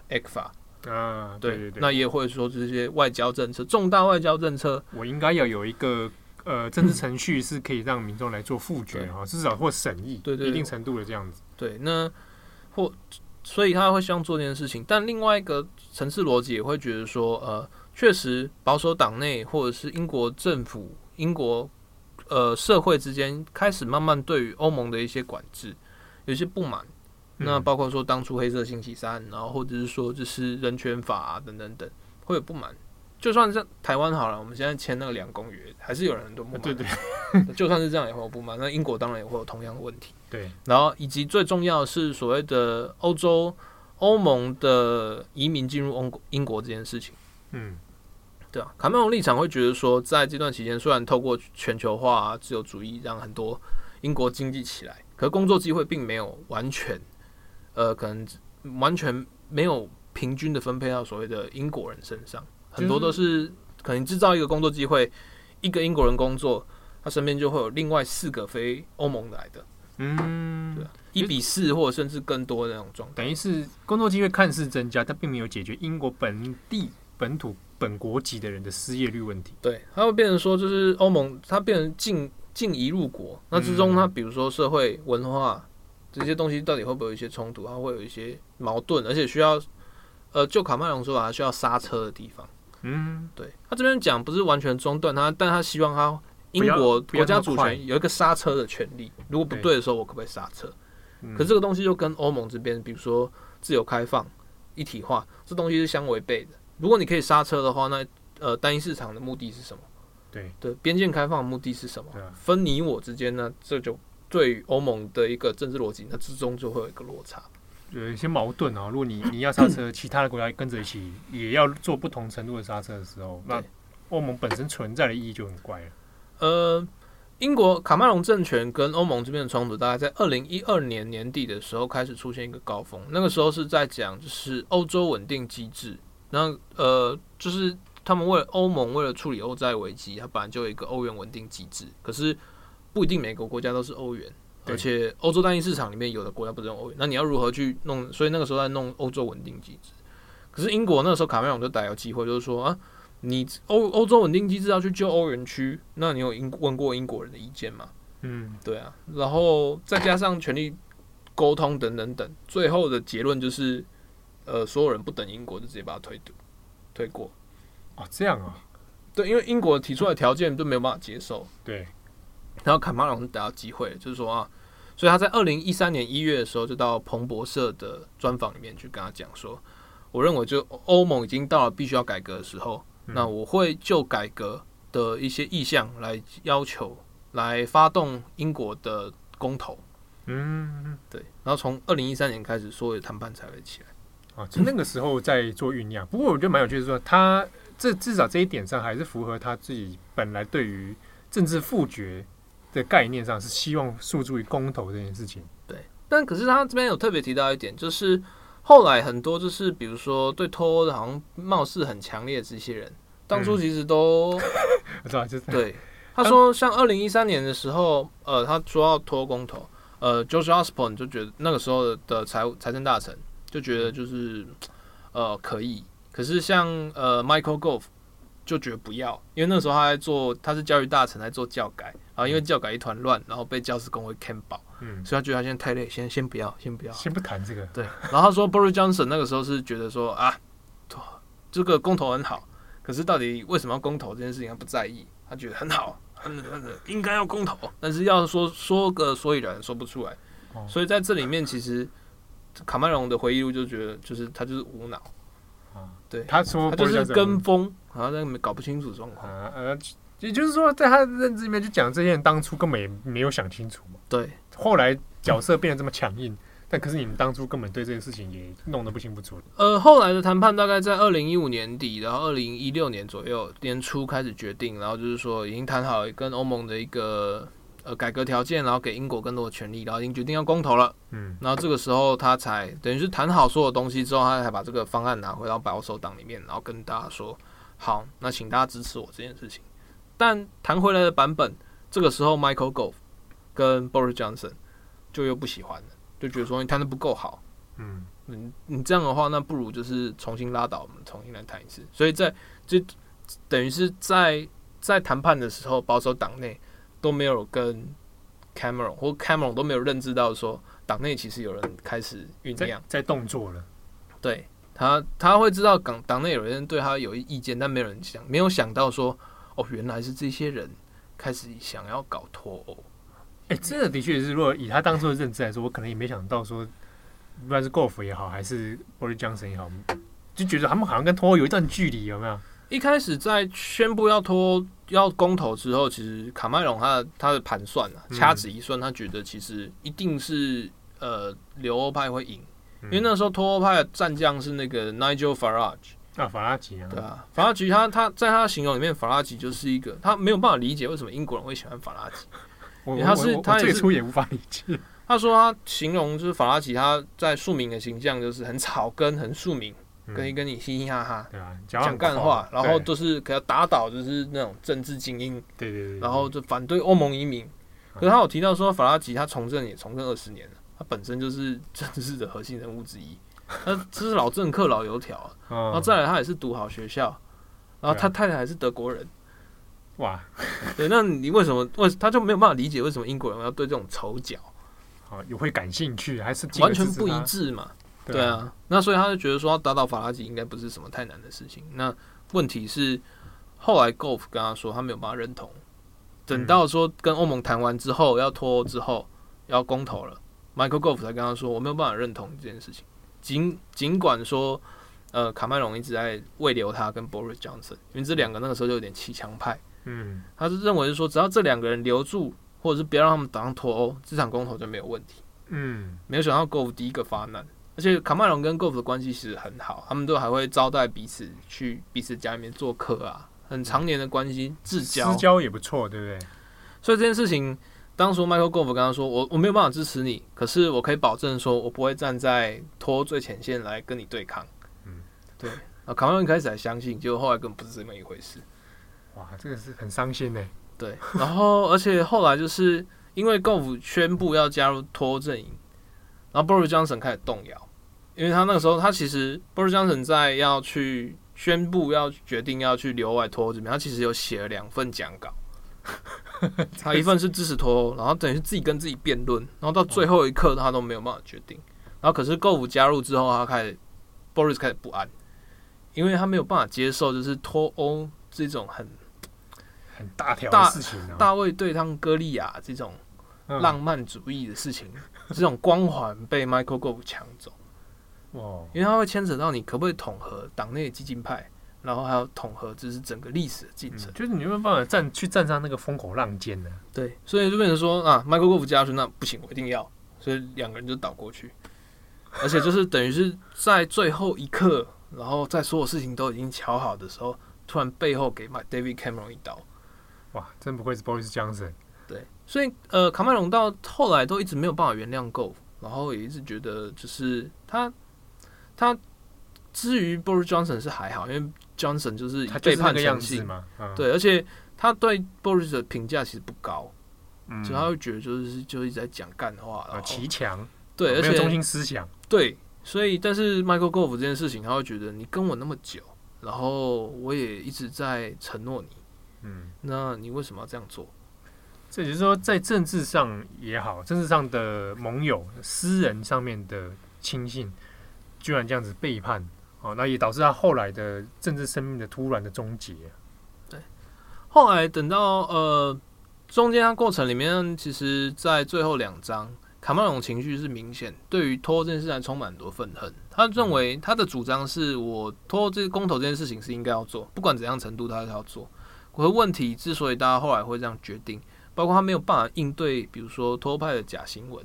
Speaker 1: ，ECFA
Speaker 2: 啊，对对对，
Speaker 1: 那也会说这些外交政策，重大外交政策，
Speaker 2: 我应该要有一个呃政治程序是可以让民众来做复决啊，至少或审议，
Speaker 1: 对对，
Speaker 2: 一定程度的这样子。
Speaker 1: 对，那或所以他会希望做这件事情，但另外一个层次逻辑也会觉得说，呃，确实保守党内或者是英国政府，英国。呃，社会之间开始慢慢对于欧盟的一些管制有些不满，那包括说当初黑色星期三，然后或者是说就是人权法啊等等等，会有不满。就算是台湾好了，我们现在签那个两公约，还是有人很多不满。
Speaker 2: 对对，[LAUGHS]
Speaker 1: 就算是这样也会有不满。那英国当然也会有同样的问题。
Speaker 2: 对，
Speaker 1: 然后以及最重要的是所谓的欧洲欧盟的移民进入欧英国这件事情。
Speaker 2: 嗯。
Speaker 1: 对啊，卡梅隆立场会觉得说，在这段期间，虽然透过全球化、啊、自由主义让很多英国经济起来，可是工作机会并没有完全，呃，可能完全没有平均的分配到所谓的英国人身上，很多都是可能制造一个工作机会，一个英国人工作，他身边就会有另外四个非欧盟来的，
Speaker 2: 嗯，
Speaker 1: 对啊，一比四或者甚至更多的那种状态，
Speaker 2: 等于是工作机会看似增加，但并没有解决英国本地本土。本国籍的人的失业率问题，
Speaker 1: 对，它会变成说，就是欧盟它变成进进一入国，那之中它比如说社会文化这些东西到底会不会有一些冲突，它会有一些矛盾，而且需要呃，就卡麦隆说啊，需要刹车的地方。
Speaker 2: 嗯，
Speaker 1: 对，他这边讲不是完全中断他，但他希望他英国国家主权有一个刹车的权利，如果不对的时候，我可不可以刹车？可是这个东西就跟欧盟这边，比如说自由开放、一体化，这东西是相违背的。如果你可以刹车的话，那呃，单一市场的目的是什么？
Speaker 2: 对
Speaker 1: 对，边境开放的目的是什么？
Speaker 2: 啊、
Speaker 1: 分你我之间呢，这就对于欧盟的一个政治逻辑，那之中就会有一个落差，
Speaker 2: 有一些矛盾啊。如果你你要刹车，其他的国家跟着一起也要做不同程度的刹车的时候，那欧盟本身存在的意义就很怪了。
Speaker 1: 呃，英国卡麦隆政权跟欧盟这边的冲突，大概在二零一二年年底的时候开始出现一个高峰，那个时候是在讲就是欧洲稳定机制。然后呃，就是他们为了欧盟为了处理欧债危机，它本来就有一个欧元稳定机制。可是不一定每个国家都是欧元，而且欧洲单一市场里面有的国家不用欧元，那你要如何去弄？所以那个时候在弄欧洲稳定机制。可是英国那个时候卡梅隆就逮有机会，就是说啊，你欧欧洲稳定机制要去救欧元区，那你有英问过英国人的意见吗？嗯，对啊。然后再加上权力沟通等等等，最后的结论就是，呃，所有人不等英国就直接把它推推过。
Speaker 2: 哦，这样啊。
Speaker 1: 对，因为英国提出的条件都没有办法接受。
Speaker 2: 对，
Speaker 1: 然后卡马龙得到机会，就是说啊，所以他在二零一三年一月的时候，就到彭博社的专访里面去跟他讲说，我认为就欧盟已经到了必须要改革的时候，嗯、那我会就改革的一些意向来要求，来发动英国的公投。嗯，对，然后从二零一三年开始，所有的谈判才会起来。
Speaker 2: 啊，就那个时候在做酝酿。不过我觉得蛮有趣的是，说他。这至少这一点上还是符合他自己本来对于政治复决的概念上是希望诉诸于公投这件事情。
Speaker 1: 对，但可是他这边有特别提到一点，就是后来很多就是比如说对脱欧的好像貌似很强烈的这些人，当初其实都、嗯、
Speaker 2: 我知道，就是
Speaker 1: 对 [LAUGHS] 他说，像二零一三年的时候，呃，他说要脱公投，呃，George Osborne 就觉得那个时候的财务财政大臣就觉得就是呃可以。可是像呃 Michael Gove 就觉得不要，因为那时候他在做，他是教育大臣在做教改啊，因为教改一团乱，然后被教师工会劝保，嗯，所以他觉得他现在太累，先先不要，先不要，
Speaker 2: 先不谈这个。
Speaker 1: 对，然后他说 Boris Johnson 那个时候是觉得说啊，这个公投很好，可是到底为什么要公投这件事情他不在意，他觉得很好，很很应该要公投，但是要说说个所以然说不出来，所以在这里面其实卡麦隆的回忆录就觉得就是他就是无脑。
Speaker 2: 啊，对，他说
Speaker 1: 他就是跟风，好像在搞不清楚状况。
Speaker 2: 呃，也就是说，在他的认知里面，就讲这些人当初根本也没有想清楚嘛。
Speaker 1: 对，
Speaker 2: 后来角色变得这么强硬，但可是你们当初根本对这件事情也弄得不清不楚。
Speaker 1: 呃，后来的谈判大概在二零一五年底，然后二零一六年左右年初开始决定，然后就是说已经谈好跟欧盟的一个。呃，改革条件，然后给英国更多的权利，然后已经决定要公投了。嗯，然后这个时候他才等于是谈好所有东西之后，他才把这个方案拿回到保守党里面，然后跟大家说：“好，那请大家支持我这件事情。”但谈回来的版本，这个时候 Michael Gove 跟 Boris Johnson 就又不喜欢了，就觉得说你谈的不够好。嗯，你你这样的话，那不如就是重新拉倒，我们重新来谈一次。所以在就等于是在在谈判的时候，保守党内。都没有跟 Cameron 或 Cameron 都没有认知到说党内其实有人开始酝酿
Speaker 2: 在，在动作了。
Speaker 1: 对他，他会知道党党内有人对他有意见，但没有人想，没有想到说哦，原来是这些人开始想要搞脱欧。
Speaker 2: 哎、欸，这个的确是，如果以他当初的认知来说，我可能也没想到说，不管是 Gove 也好，还是 Boris Johnson 也好，就觉得他们好像跟脱欧有一段距离，有没有？
Speaker 1: 一开始在宣布要脱要公投之后，其实卡麦隆他的他的盘算啊，掐指一算，他觉得其实一定是呃留欧派会赢，因为那时候脱欧派的战将是那个 Nigel Farage
Speaker 2: 啊，法拉吉啊，
Speaker 1: 对啊，法拉吉他他在他的形容里面，法拉吉就是一个他没有办法理解为什么英国人会喜欢法拉吉，
Speaker 2: 因为他是他最初也无法理解，
Speaker 1: 他说他形容就是法拉吉他在庶民的形象就是很草根很庶民。跟一跟你嘻嘻哈哈，对啊，讲干话，然后就是给他打倒，就是那种政治精英，
Speaker 2: 对对对，
Speaker 1: 然后就反对欧盟移民。可是他有提到说，法拉吉他从政也从政二十年了，他本身就是政治的核心人物之一。[LAUGHS] 他这是老政客、老油条，然后再来他也是读好学校，然后他太太还是德国人，
Speaker 2: 哇，[LAUGHS]
Speaker 1: 对，那你为什么为他就没有办法理解为什么英国人要对这种丑角，
Speaker 2: 啊，也会感兴趣，还是
Speaker 1: 完全不一致嘛？对啊，那所以他就觉得说要打倒法拉吉应该不是什么太难的事情。那问题是后来 Golf 跟他说他没有办法认同，等到说跟欧盟谈完之后要脱欧之后要公投了，Michael Golf 才跟他说我没有办法认同这件事情。尽尽管说呃卡麦隆一直在慰留他跟 Boris Johnson，因为这两个那个时候就有点骑墙派，嗯，他是认为是说只要这两个人留住或者是不要让他们打上脱欧，这场公投就没有问题。嗯，没有想到 Golf 第一个发难。而且卡麦隆跟 Golf 的关系其实很好，他们都还会招待彼此去彼此家里面做客啊，很常年的关系，至交，
Speaker 2: 至交也不错，对不对？
Speaker 1: 所以这件事情，当初 Michael Golf 跟他说：“我我没有办法支持你，可是我可以保证说，我不会站在脱欧最前线来跟你对抗。”嗯，对。啊，卡麦隆一开始还相信，结果后来根本不是这么一回事。
Speaker 2: 哇，这个是很伤心的。
Speaker 1: 对，然后而且后来就是因为 Golf 宣布要加入脱欧阵营，然后 Boris Johnson 开始动摇，因为他那个时候他其实 Boris Johnson 在要去宣布要决定要去留外脱欧这边，他其实有写了两份讲稿。[LAUGHS] 他一份是支持脱欧，然后等于是自己跟自己辩论，然后到最后一刻他都没有办法决定。然后可是 Gove 加入之后，他开始 Boris 开始不安，因为他没有办法接受就是脱欧这种很
Speaker 2: 很大条的事情，
Speaker 1: 大卫对抗歌利亚这种浪漫主义的事情，这种光环被 Michael Gove 抢走。哦，因为他会牵扯到你可不可以统合党内的激进派。然后还有统合，这是整个历史的进程，
Speaker 2: 嗯，就是你有没有办法站去站上那个风口浪尖呢？
Speaker 1: 对，所以就变成说啊，Michael Gove 加入那不行，我一定要，所以两个人就倒过去，而且就是等于是在最后一刻，然后在所有事情都已经瞧好的时候，突然背后给 David Cameron 一刀，
Speaker 2: 哇，真不愧是 Boris Johnson。
Speaker 1: 对，所以呃，卡麦隆到后来都一直没有办法原谅 Gove，然后也一直觉得就是他他至于 Boris Johnson 是还好，因为。Johnson 就是背叛诚信嘛，对，而且他对 Boris 的评价其实不高，嗯，所以他会觉得就是就一直在讲干话，然后
Speaker 2: 骑墙，
Speaker 1: 对，而且
Speaker 2: 中心思想，
Speaker 1: 对，所以但是 Michael Gove 这件事情，他会觉得你跟我那么久，然后我也一直在承诺你，嗯，那你为什么要这样做？
Speaker 2: 这也就是说，在政治上也好，政治上的盟友、私人上面的亲信，居然这样子背叛。哦，那也导致他后来的政治生命的突然的终结。
Speaker 1: 对，后来等到呃中间他过程里面，其实，在最后两章，卡麦隆情绪是明显，对于脱欧这件事还充满很多愤恨。他认为他的主张是我脱欧这个公投这件事情是应该要做，不管怎样程度他都要做。可是问题之所以大家后来会这样决定，包括他没有办法应对，比如说托派的假新闻，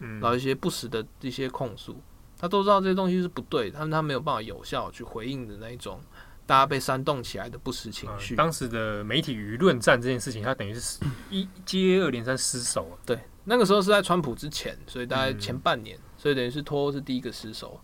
Speaker 1: 嗯，然后一些不实的一些控诉。他都知道这些东西是不对，但他没有办法有效去回应的那一种大家被煽动起来的不实情绪。
Speaker 2: 当时的媒体舆论战这件事情，他等于是 [COUGHS] 一接二连三失手
Speaker 1: 了。对，那个时候是在川普之前，所以大概前半年，所以等于是脱欧是第一个失手。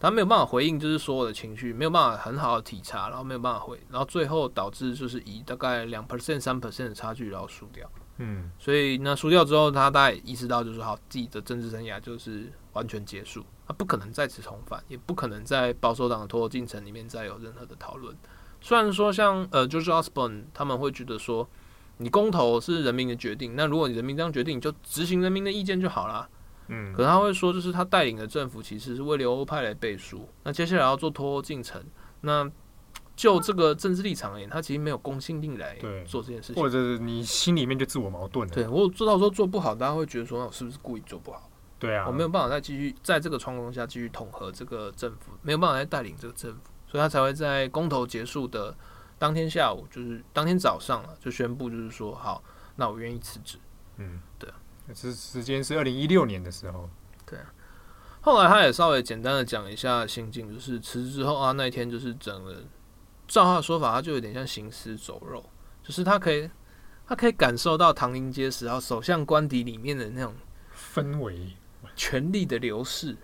Speaker 1: 他没有办法回应，就是所有的情绪，没有办法很好的体察，然后没有办法回，然后最后导致就是以大概两 percent、三 percent 的差距，然后输掉。嗯，所以那输掉之后，他大概意识到就是好，自己的政治生涯就是完全结束。他不可能再次重返，也不可能在保守党的脱欧进程里面再有任何的讨论。虽然说像呃，George Osborne 他们会觉得说，你公投是人民的决定，那如果你人民这样决定，你就执行人民的意见就好了。嗯，可是他会说，就是他带领的政府其实是为留欧派来背书。那接下来要做脱欧进程，那就这个政治立场而言，他其实没有公信力来做这件事情，
Speaker 2: 或者你心里面就自我矛盾了。
Speaker 1: 对，我做到说做不好，大家会觉得说，那我是不是故意做不好？
Speaker 2: 对啊，
Speaker 1: 我没有办法再继续在这个状况下继续统合这个政府，没有办法再带领这个政府，所以他才会在公投结束的当天下午，就是当天早上了，就宣布就是说，好，那我愿意辞职。嗯，对啊，
Speaker 2: 是时间是二零一六年的时候。
Speaker 1: 对啊，后来他也稍微简单的讲一下心境，就是辞职之后啊，那一天就是整个，照他的说法，他就有点像行尸走肉，就是他可以，他可以感受到唐宁街时，然后首相官邸里面的那种
Speaker 2: 氛围。
Speaker 1: 权力的流逝，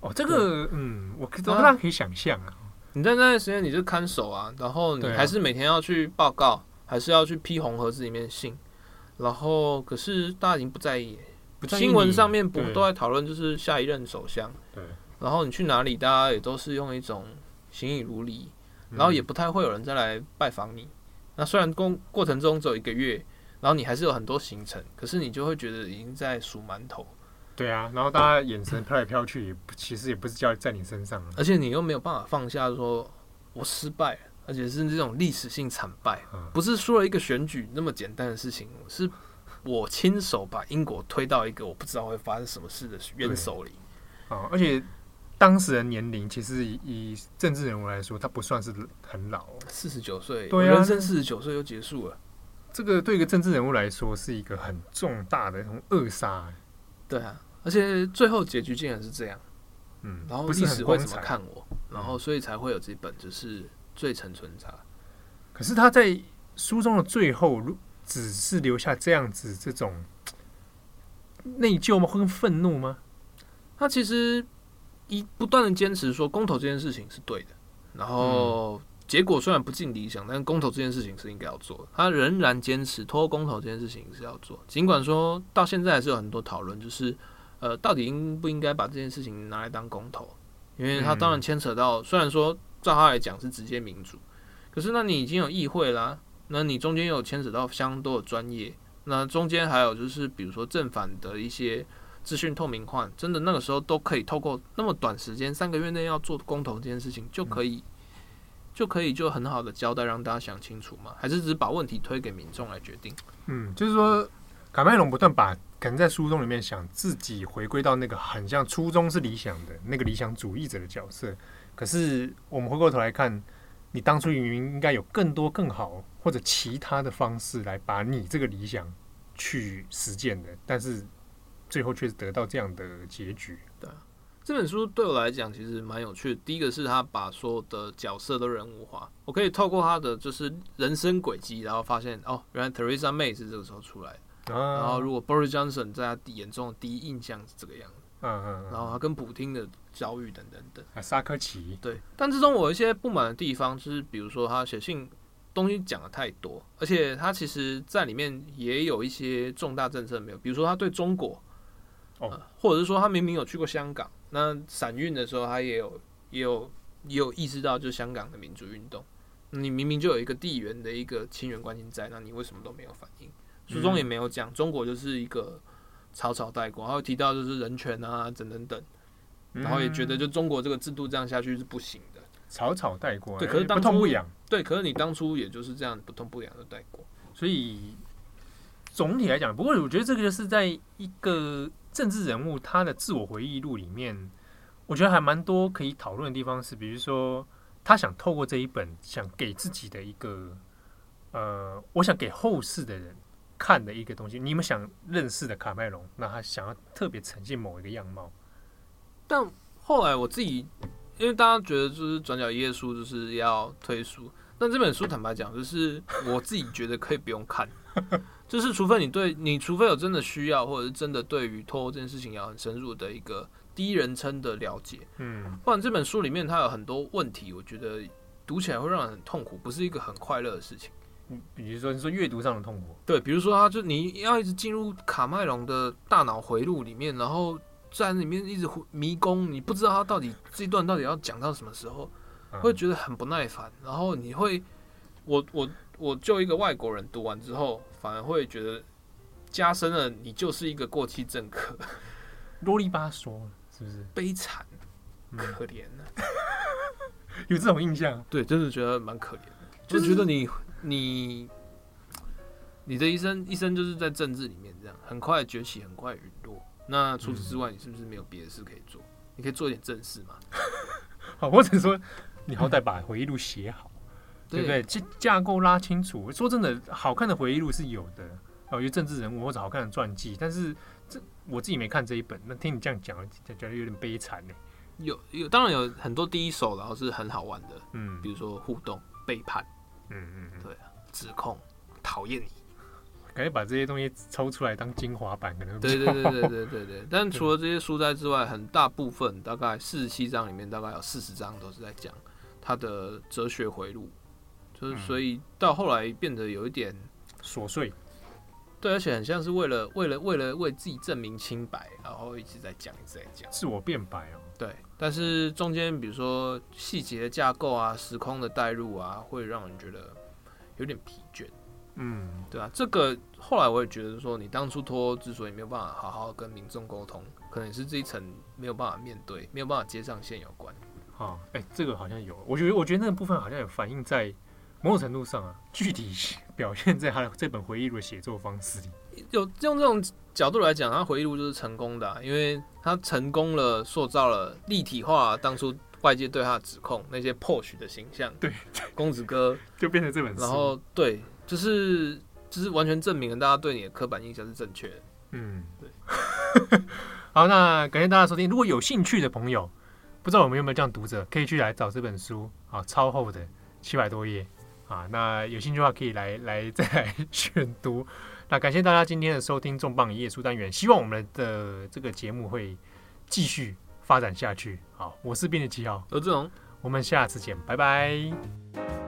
Speaker 2: 哦，这个，嗯，我当然可以想象啊。
Speaker 1: 你在那段时间你是看守啊，然后你还是每天要去报告，还是要去批红盒子里面信，然后可是大家已经不在意，新闻上面不都在讨论就是下一任首相，对，然后你去哪里，大家也都是用一种行影如离，然后也不太会有人再来拜访你。那虽然过过程中只有一个月，然后你还是有很多行程，可是你就会觉得已经在数馒头。
Speaker 2: 对啊，然后大家眼神飘来飘去，也其实也不是叫在你身上，
Speaker 1: 而且你又没有办法放下，说我失败，而且是这种历史性惨败，不是输了一个选举那么简单的事情，是我亲手把英国推到一个我不知道会发生什么事的渊手里。
Speaker 2: 啊，而且当时的年龄其实以，以政治人物来说，他不算是很老，
Speaker 1: 四十九岁，对啊，人生四十九岁就结束了，
Speaker 2: 这个对一个政治人物来说是一个很重大的一种扼杀。
Speaker 1: 对啊，而且最后结局竟然是这样，嗯，然后历史会怎么看我？然后所以才会有这本就是《罪臣存查》。
Speaker 2: 可是他在书中的最后，如只是留下这样子这种内疚吗？或愤怒吗？
Speaker 1: 他其实一不断的坚持说公投这件事情是对的，然后结果虽然不尽理想，但是公投这件事情是应该要做的。他仍然坚持拖公投这件事情是要做，尽管说到现在还是有很多讨论，就是呃，到底应不应该把这件事情拿来当公投？因为他当然牵扯到，虽然说照他来讲是直接民主，可是那你已经有议会啦，那你中间又有牵扯到相当多的专业，那中间还有就是比如说正反的一些资讯透明化，真的那个时候都可以透过那么短时间三个月内要做公投这件事情就可以。就可以就很好的交代，让大家想清楚吗？还是只是把问题推给民众来决定？
Speaker 2: 嗯，就是说，卡麦隆不断把可能在书中里面想自己回归到那个很像初衷是理想的那个理想主义者的角色。可是我们回过头来看，你当初明明应该有更多更好或者其他的方式来把你这个理想去实践的，但是最后却是得到这样的结局。
Speaker 1: 对。这本书对我来讲其实蛮有趣的。第一个是他把所有的角色都人物化，我可以透过他的就是人生轨迹，然后发现哦，原来 Theresa May 是这个时候出来的。啊、然后如果 Boris Johnson 在他眼中的第一印象是这个样子。嗯嗯。然后他跟普丁的遭遇等等等。
Speaker 2: 啊，沙科齐。
Speaker 1: 对。但之中我有一些不满的地方，就是比如说他写信东西讲的太多，而且他其实在里面也有一些重大政策没有，比如说他对中国，哦、呃，或者是说他明明有去过香港。那散运的时候，他也有也有也有意识到，就是香港的民主运动，你明明就有一个地缘的一个亲缘关系在，那你为什么都没有反应？书中也没有讲，中国就是一个草草带过，还有提到就是人权啊，等等等，然后也觉得就中国这个制度这样下去是不行的，
Speaker 2: 草草带过。
Speaker 1: 对，可是当初不痛不痒，对，可是你当初也就是这样不痛不痒的带过，
Speaker 2: 所以总体来讲，不过我觉得这个就是在一个。政治人物他的自我回忆录里面，我觉得还蛮多可以讨论的地方。是比如说，他想透过这一本，想给自己的一个，呃，我想给后世的人看的一个东西。你们想认识的卡麦隆，那他想要特别呈现某一个样貌。
Speaker 1: 但后来我自己，因为大家觉得就是转角一页书就是要推书，但这本书坦白讲，就是我自己觉得可以不用看。就是，除非你对你，除非有真的需要，或者是真的对于脱欧这件事情要很深入的一个第一人称的了解，嗯，不然这本书里面它有很多问题，我觉得读起来会让人很痛苦，不是一个很快乐的事情。
Speaker 2: 嗯，比如说你说阅读上的痛苦，
Speaker 1: 对，比如说他就你要一直进入卡麦隆的大脑回路里面，然后在里面一直迷宫，你不知道他到底这一段到底要讲到什么时候，会觉得很不耐烦，然后你会，我我。我就一个外国人读完之后，反而会觉得加深了你就是一个过气政客，
Speaker 2: 啰里吧嗦，是不是？
Speaker 1: 悲惨，可怜呢、啊？[LAUGHS]
Speaker 2: 有这种印象？
Speaker 1: 对，真的觉得蛮可怜的，就觉得你你你的一生一生就是在政治里面这样，很快崛起，很快陨落。那除此之外，你是不是没有别的事可以做？你可以做一点正事嘛？[LAUGHS]
Speaker 2: 好，或者说你好歹把回忆录写好。对不对？架架构拉清楚。说真的，好看的回忆录是有的，哦，有政治人物或者好看的传记。但是这我自己没看这一本，那听你这样讲，觉得有点悲惨呢。
Speaker 1: 有有，当然有很多第一手，然后是很好玩的。嗯，比如说互动、背叛，嗯嗯嗯，对啊，指控、讨厌你，
Speaker 2: 赶紧把这些东西抽出来当精华版，可能
Speaker 1: 对对对对对对对。[LAUGHS] 但除了这些书斋之外，很大部分大概四十七章里面，大概有四十章都是在讲他的哲学回路。就是，所以到后来变得有一点
Speaker 2: 琐碎，
Speaker 1: 对，而且很像是为了为了为了为自己证明清白，然后一直在讲一直在讲，
Speaker 2: 自我辩白哦。
Speaker 1: 对，但是中间比如说细节的架构啊、时空的带入啊，会让人觉得有点疲倦。嗯，对啊，这个后来我也觉得说，你当初拖之所以没有办法好好跟民众沟通，可能是这一层没有办法面对，没有办法接上线有关。
Speaker 2: 啊，哎、欸，这个好像有，我觉得我觉得那个部分好像有反映在。某种程度上啊，具体表现在他的这本回忆录的写作方式里。
Speaker 1: 有用这种角度来讲，他回忆录就是成功的啊，因为他成功了塑造了立体化当初外界对他的指控那些 Porsche 的形象。
Speaker 2: 对，
Speaker 1: 公子哥
Speaker 2: 就变成这本书。
Speaker 1: 然后对，就是就是完全证明了大家对你的刻板印象是正确的。嗯，对。[LAUGHS]
Speaker 2: 好，那感谢大家收听。如果有兴趣的朋友，不知道我们有没有这样读者，可以去来找这本书啊，超厚的七百多页。啊，那有兴趣的话可以来来再来 [LAUGHS] 选读。那感谢大家今天的收听，重磅一页书单元。希望我们的这个节目会继续发展下去。好，我是编辑七号，
Speaker 1: 罗志荣，
Speaker 2: 我们下次见，拜拜。